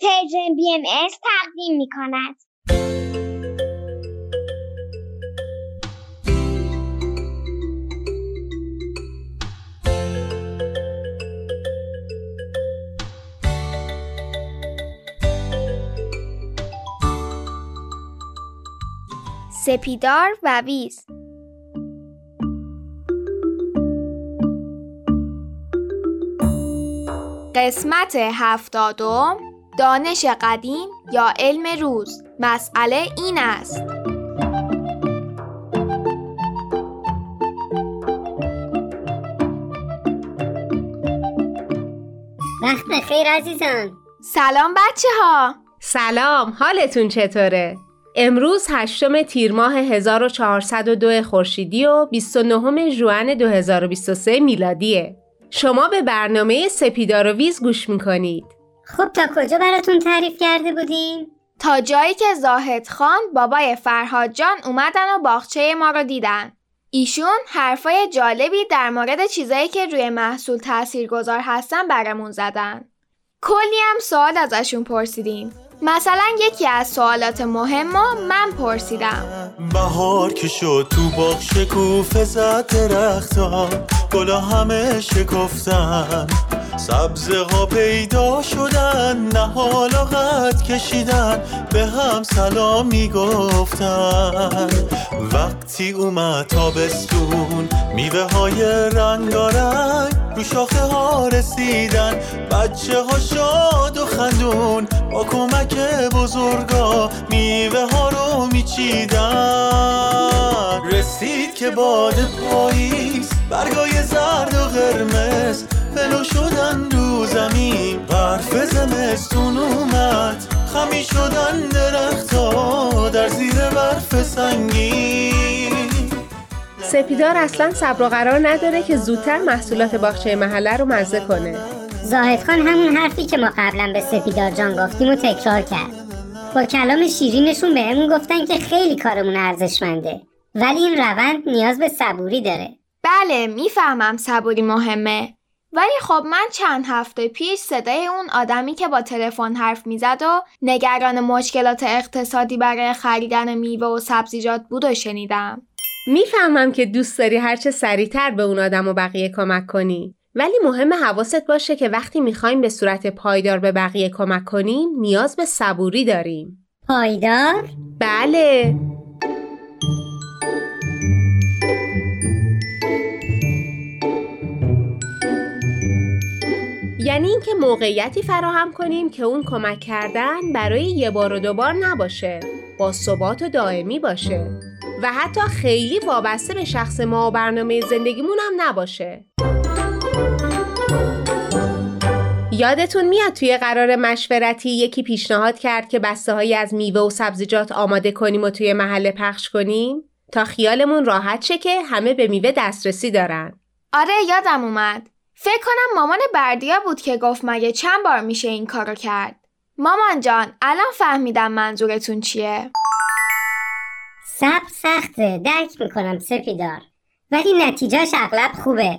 پرژن بی ام تقدیم می کند. سپیدار و ویز قسمت هفتادم دانش قدیم یا علم روز مسئله این است وقت خیر عزیزان سلام بچه ها سلام حالتون چطوره؟ امروز هشتم تیر ماه 1402 خورشیدی و 29 ژوئن 2023 میلادیه. شما به برنامه سپیدار و ویز گوش می‌کنید. خب تا کجا براتون تعریف کرده بودیم؟ تا جایی که زاهد خان بابای فرهاد جان اومدن و باغچه ما رو دیدن. ایشون حرفای جالبی در مورد چیزایی که روی محصول تأثیر گذار هستن برامون زدن. کلی هم سوال ازشون پرسیدیم. مثلا یکی از سوالات مهم ما من پرسیدم بهار که شد تو باغ شکوفه زد درختا گلا همه شکفتن سبزه ها پیدا شدن نه حالا قد کشیدن به هم سلام می‌گفتن وقتی اومد تابستون میوه های رنگارنگ رو شاخه ها رسیدن. بچه ها شاد و خندون با کمک بزرگا میوه ها رو میچیدن. رسید که باد پاییز برگای زرد و قرمز فلو شدن رو زمین. برف زمستون اومد. خمی شدن درختا در زیر برف سنگین. سپیدار اصلا صبر و قرار نداره که زودتر محصولات باغچه محله رو مزه کنه. زاهد خان همون حرفی که ما قبلا به سپیدار جان گفتیم و تکرار کرد. با کلام شیرینشون بهمون گفتن که خیلی کارمون ارزشمنده. ولی این روند نیاز به صبوری داره. بله می‌فهمم صبوری مهمه. ولی خب من چند هفته پیش صدای اون آدمی که با تلفن حرف می‌زد و نگران مشکلات اقتصادی برای خریدن میوه و سبزیجات بود و شنیدم می‌فهمم که دوست داری هرچه سریعتر به اون آدم و بقیه کمک کنی. ولی مهم حواست باشه که وقتی می‌خوایم به صورت پایدار به بقیه کمک کنیم نیاز به صبوری داریم. پایدار؟ بله اینکه موقعیتی فراهم کنیم که اون کمک کردن برای یه بار و دوبار نباشه با ثبات و دائمی باشه. و حتی خیلی وابسته به شخص ما و برنامه زندگیمون هم نباشه. یادتون میاد توی قرار مشورتی یکی پیشنهاد کرد که بسته هایی از میوه و سبزیجات آماده کنیم و توی محله پخش کنیم؟ تا خیالمون راحت شه که همه به میوه دسترسی دارن. آره یادم اومد. فکر کنم مامان بردیا بود که گفت مگه چند بار میشه این کارو کرد. مامان جان الان فهمیدم منظورتون چیه. سب سخته درک می‌کنم سپیدار. ولی نتیجهش اغلب خوبه.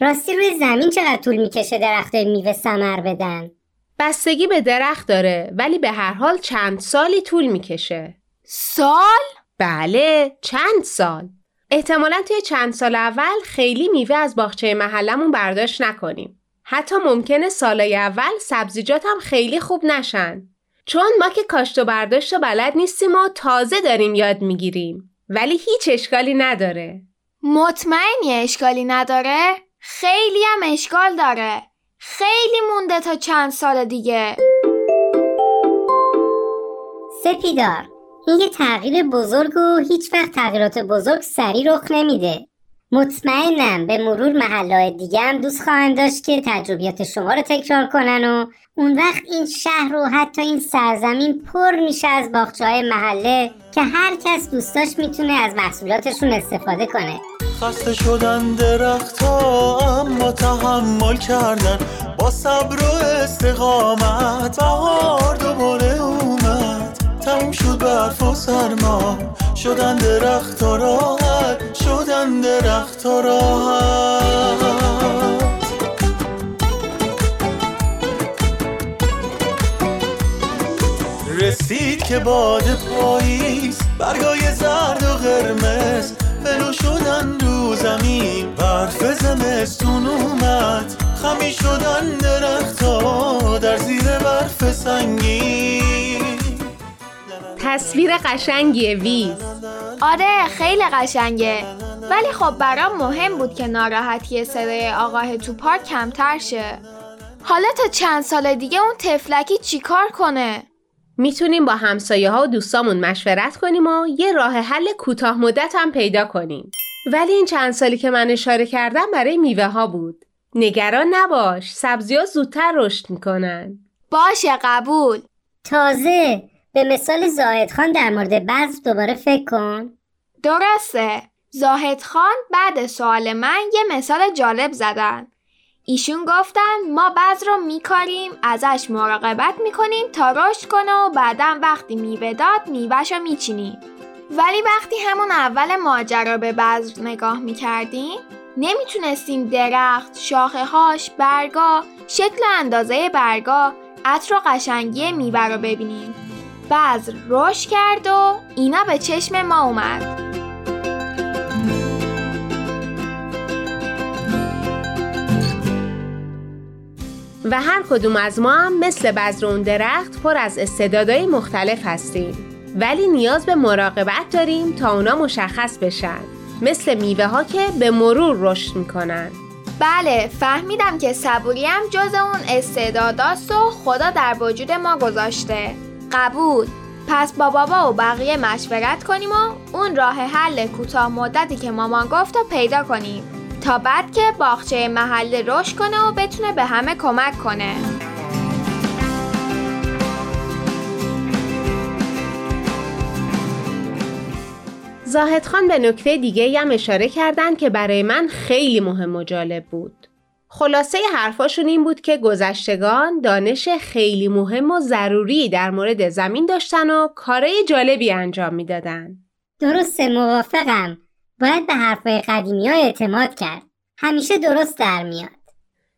راستی روی زمین چقدر طول می‌کشه درخت میوه سمر بدن؟ بستگی به درخت داره ولی به هر حال چند سالی طول می‌کشه. سال؟ بله چند سال. احتمالا توی چند سال اول خیلی میوه از باغچه محلمون برداشت نکنیم. حتی ممکنه سالای اول سبزیجات هم خیلی خوب نشن. چون ما که کاشت و برداشت و بلد نیستیم و تازه داریم یاد می‌گیریم. ولی هیچ اشکالی نداره. مطمئنی اشکالی نداره؟ خیلی هم اشکال داره. خیلی مونده تا چند سال دیگه. سپیدار این یه تغییر بزرگ و هیچ وقت تغییرات بزرگ سریع رخ نمیده. مطمئنم به مرور محله دیگه هم دوست خواهند داشت که تجربیات شما رو تکرار کنن و اون وقت این شهر و حتی این سرزمین پر میشه از باغچه های محله که هر کس دوستاش می‌تونه از محصولاتشون استفاده کنه. خسته شدن درختا اما تحمل کردن. با صبر و استقامت بهار دوباره اومد. تموم شد برف و سرما. شدن درختا راحت شدن درختا راحت. رسید که باد پاییز برگای زرد و قرمز. بلو شدن رو زمین برف زمستون اومد. خمی شدن درختا در زیر برف سنگین. تصویر قشنگی ویز آره خیلی قشنگه ولی خب برام مهم بود که ناراحتی صدای آقاه تو پارک کمتر شه حالا تا چند سال دیگه اون تفلکی چیکار کنه؟ می‌تونیم با همسایه ها و دوستامون مشورت کنیم و یه راه حل کوتاه مدت هم پیدا کنیم. ولی این چند سالی که من اشاره کردم برای میوه ها بود. نگران نباش، سبزی ها زودتر رشد می‌کنن. باشه قبول. تازه به مثال زاهد خان در مورد بعض دوباره فکر کن. درسته. زاهد خان بعد سوال من یه مثال جالب زدن. ایشون گفتن ما بعض رو میکاریم ازش مراقبت می‌کنیم تا رشد کنه و بعدا وقتی میوه داد میوهش رو میچینیم ولی وقتی همون اول ماجرا به بذر نگاه می‌کردیم نمی‌تونستیم درخت، شاخه هاش، برگا، شکل اندازه برگا، عطر و قشنگی میوه رو ببینیم بذر رشد کرد و اینا به چشم ما اومد. و هر کدوم از ما هم مثل بذر اون درخت پر از استعدادهای مختلف هستیم. ولی نیاز به مراقبت داریم تا اونا مشخص بشن. مثل میوه ها که به مرور رشد می‌کنن. بله فهمیدم که صبوری هم جز اون استعداداست و خدا در وجود ما گذاشته. قبول. پس با بابا و بقیه مشورت کنیم و اون راه حل کوتاه مدتی که مامان گفت و پیدا کنیم. تا بعد که باغچه محله رشد کنه و بتونه به همه کمک کنه. زاهد خان به نکته دیگه هم اشاره کردن که برای من خیلی مهم و جالب بود. خلاصه حرفاشون این بود که گذشتگان دانش خیلی مهم و ضروری در مورد زمین داشتن و کارهای جالبی انجام می‌دادن. درسته موافقم. باید به حرفای قدیمی ها اعتماد کرد. همیشه درست در میاد.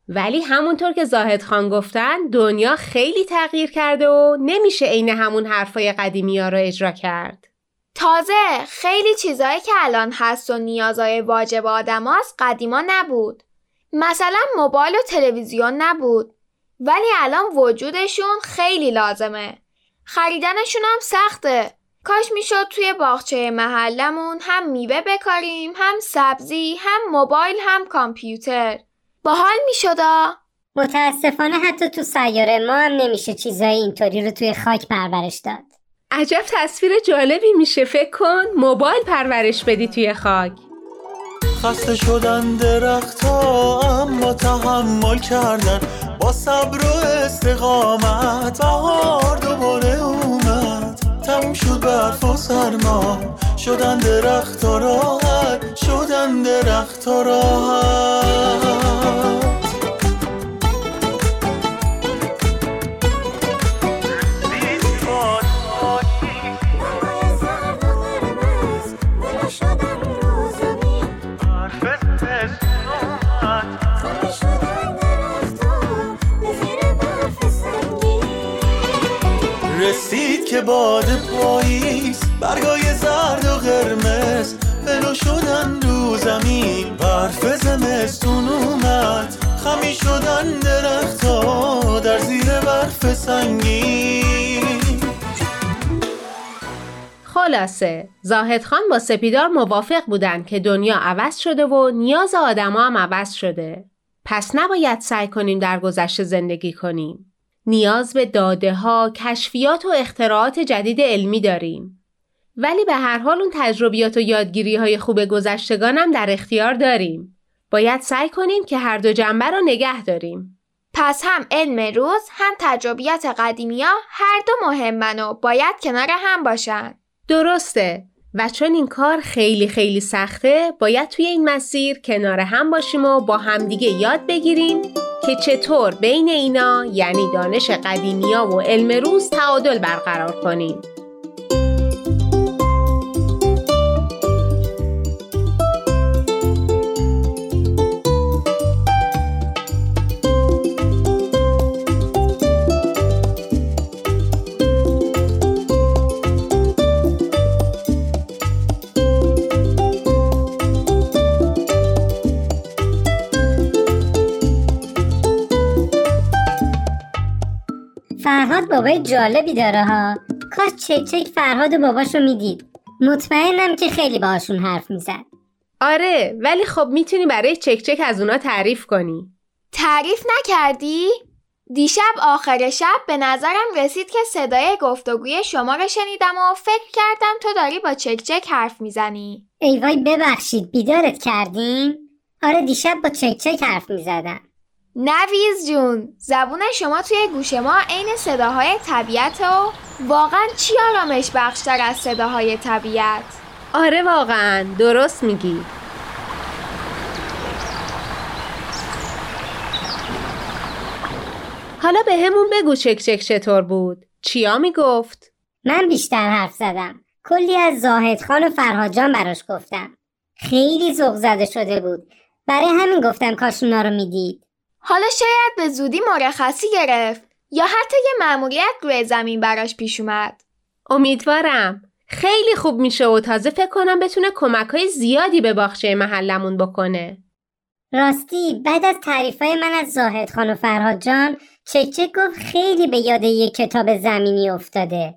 ولی همونطور که زاهد خان گفتن دنیا خیلی تغییر کرده و نمیشه عین همون حرفای قدیمی ها رو اجرا کرد. تازه خیلی چیزایی که الان هست و نیازهای واجب آدماست قدیما نبود. مثلا موبایل و تلویزیون نبود. ولی الان وجودشون خیلی لازمه. خریدنشون هم سخته. کاش می‌شد توی باغچه محلمون هم میوه بکاریم هم سبزی هم موبایل هم کامپیوتر باحال میشدا متاسفانه حتی تو سیاره ما هم نمیشه چیزای اینطوری رو توی خاک پرورش داد عجب تصویر جالبی میشه فکر کن موبایل پرورش بدی توی خاک خسته شدن درختها اما تحمل کردن. با صبر و استقامت بهار دوباره اومد. تموم شد برف و سرما شدن درخت راحت. شدن درخت راحت. باد پاییز برگای زرد و قرمز. بلو شدن رو زمین برف زمستون اومد. خمی شدن درختا در زیر برف سنگین. خلاصه زاهد خان با سپیدار موافق بودن که دنیا عوض شده و نیاز آدما هم عوض شده. پس نباید سعی کنیم در گذشته زندگی کنیم. نیاز به داده ها، کشفیات و اختراعات جدید علمی داریم. ولی به هر حال اون تجربیات و یادگیری های خوب گذشتگان هم در اختیار داریم. باید سعی کنیم که هر دو جنبه رو نگه داریم. پس هم علم روز هم تجربیات قدیمی ها هر دو مهمن و باید کنار هم باشن. درسته و چون این کار خیلی خیلی سخته باید توی این مسیر کنار هم باشیم و با همدیگه یاد بگیریم که چطور بین اینا یعنی دانش قدیمیا و علم روز تعادل برقرار کنیم. فرهاد بابای جالبی داره ها. کاش چک چک فرهاد و باباشو می‌دید. مطمئنم که خیلی باهاشون حرف می‌زد. آره ولی خب می‌تونی برای چک چک از اونا تعریف کنی. تعریف نکردی؟ دیشب آخر شب به نظرم رسید که صدای گفتگوی شما رو شنیدم و فکر کردم تو داری با چک چک حرف می‌زنی. ای وای ببخشید. بیدارت کردیم؟ آره دیشب با چک چک حرف می‌زدم. نویز جون زبون شما توی گوش ما عین صداهای طبیعت و واقعا چی آرامش بخشتر از صداهای طبیعت؟ آره واقعا درست میگی. حالا به همون بگو چک چک چطور بود. چیا می‌گفت؟ من بیشتر حرف زدم. کلی از زاهد خان و فرهاد جان براش گفتم. خیلی ذوق زده شده بود. برای همین گفتم کاش اونا رو می‌دید. حالا شاید به زودی مرخصی گرفت یا حتی یه مأموریت روی زمین براش پیش اومد. امیدوارم. خیلی خوب میشه و تازه فکر کنم بتونه کمک های زیادی به باغچه محلمون بکنه. راستی بعد از تعریفای من از زاهد خان و فرهاد جان چک چک گفت خیلی به یاد یک کتاب زمینی افتاده.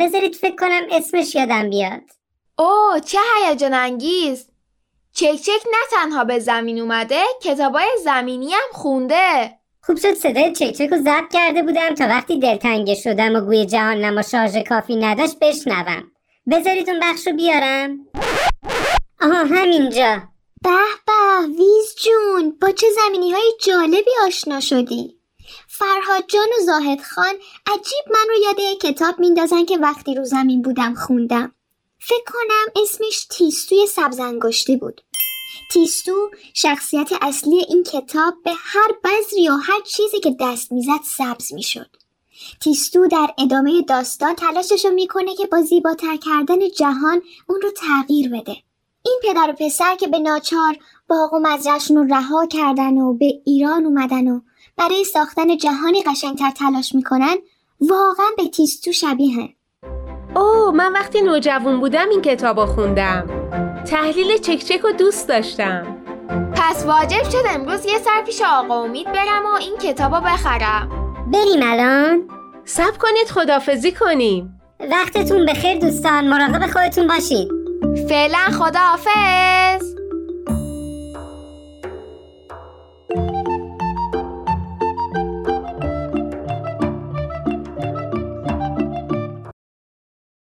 بذارید فکر کنم اسمش یادم بیاد. اوه چه هیجان انگیز! چک چک نه تنها به زمین اومده کتابای زمینی هم خونده. خوب شد صدای چک چک رو ضبط کرده بودم تا وقتی دلتنگه شدم و گوی جهان نما شارژ کافی نداشت بشنوم. بذارید اون بخش رو بیارم. آها همینجا. به به ویز جون با چه زمینی های جالبی آشنا شدی؟ فرهاد جان و زاهد خان عجیب من رو یاد یک کتاب میندازن که وقتی رو زمین بودم خوندم. فکر کنم اسمش تیستوی سبزنگشتی بود. تیستو شخصیت اصلی این کتاب به هر بذری و هر چیزی که دست می‌زد سبز می‌شد. تیستو در ادامه داستان تلاشش رو می‌کنه که با زیباتر کردن جهان اون رو تغییر بده. این پدر و پسر که به ناچار باغ و مزرعشون رو رها کردن و به ایران اومدن و برای ساختن جهانی قشنگتر تلاش می‌کنن واقعا به تیستو شبیهن اوه من وقتی نوجوان بودم این کتاب رو خوندم. تحلیل چک چک رو دوست داشتم. پس واجب شد امروز یه سر پیش آقا امید برم و این کتابو بخرم. بریم الان. سب کنید خدافزی کنیم. وقتتون بخیر دوستان مراقب خودتون باشید فعلا خداحافظ.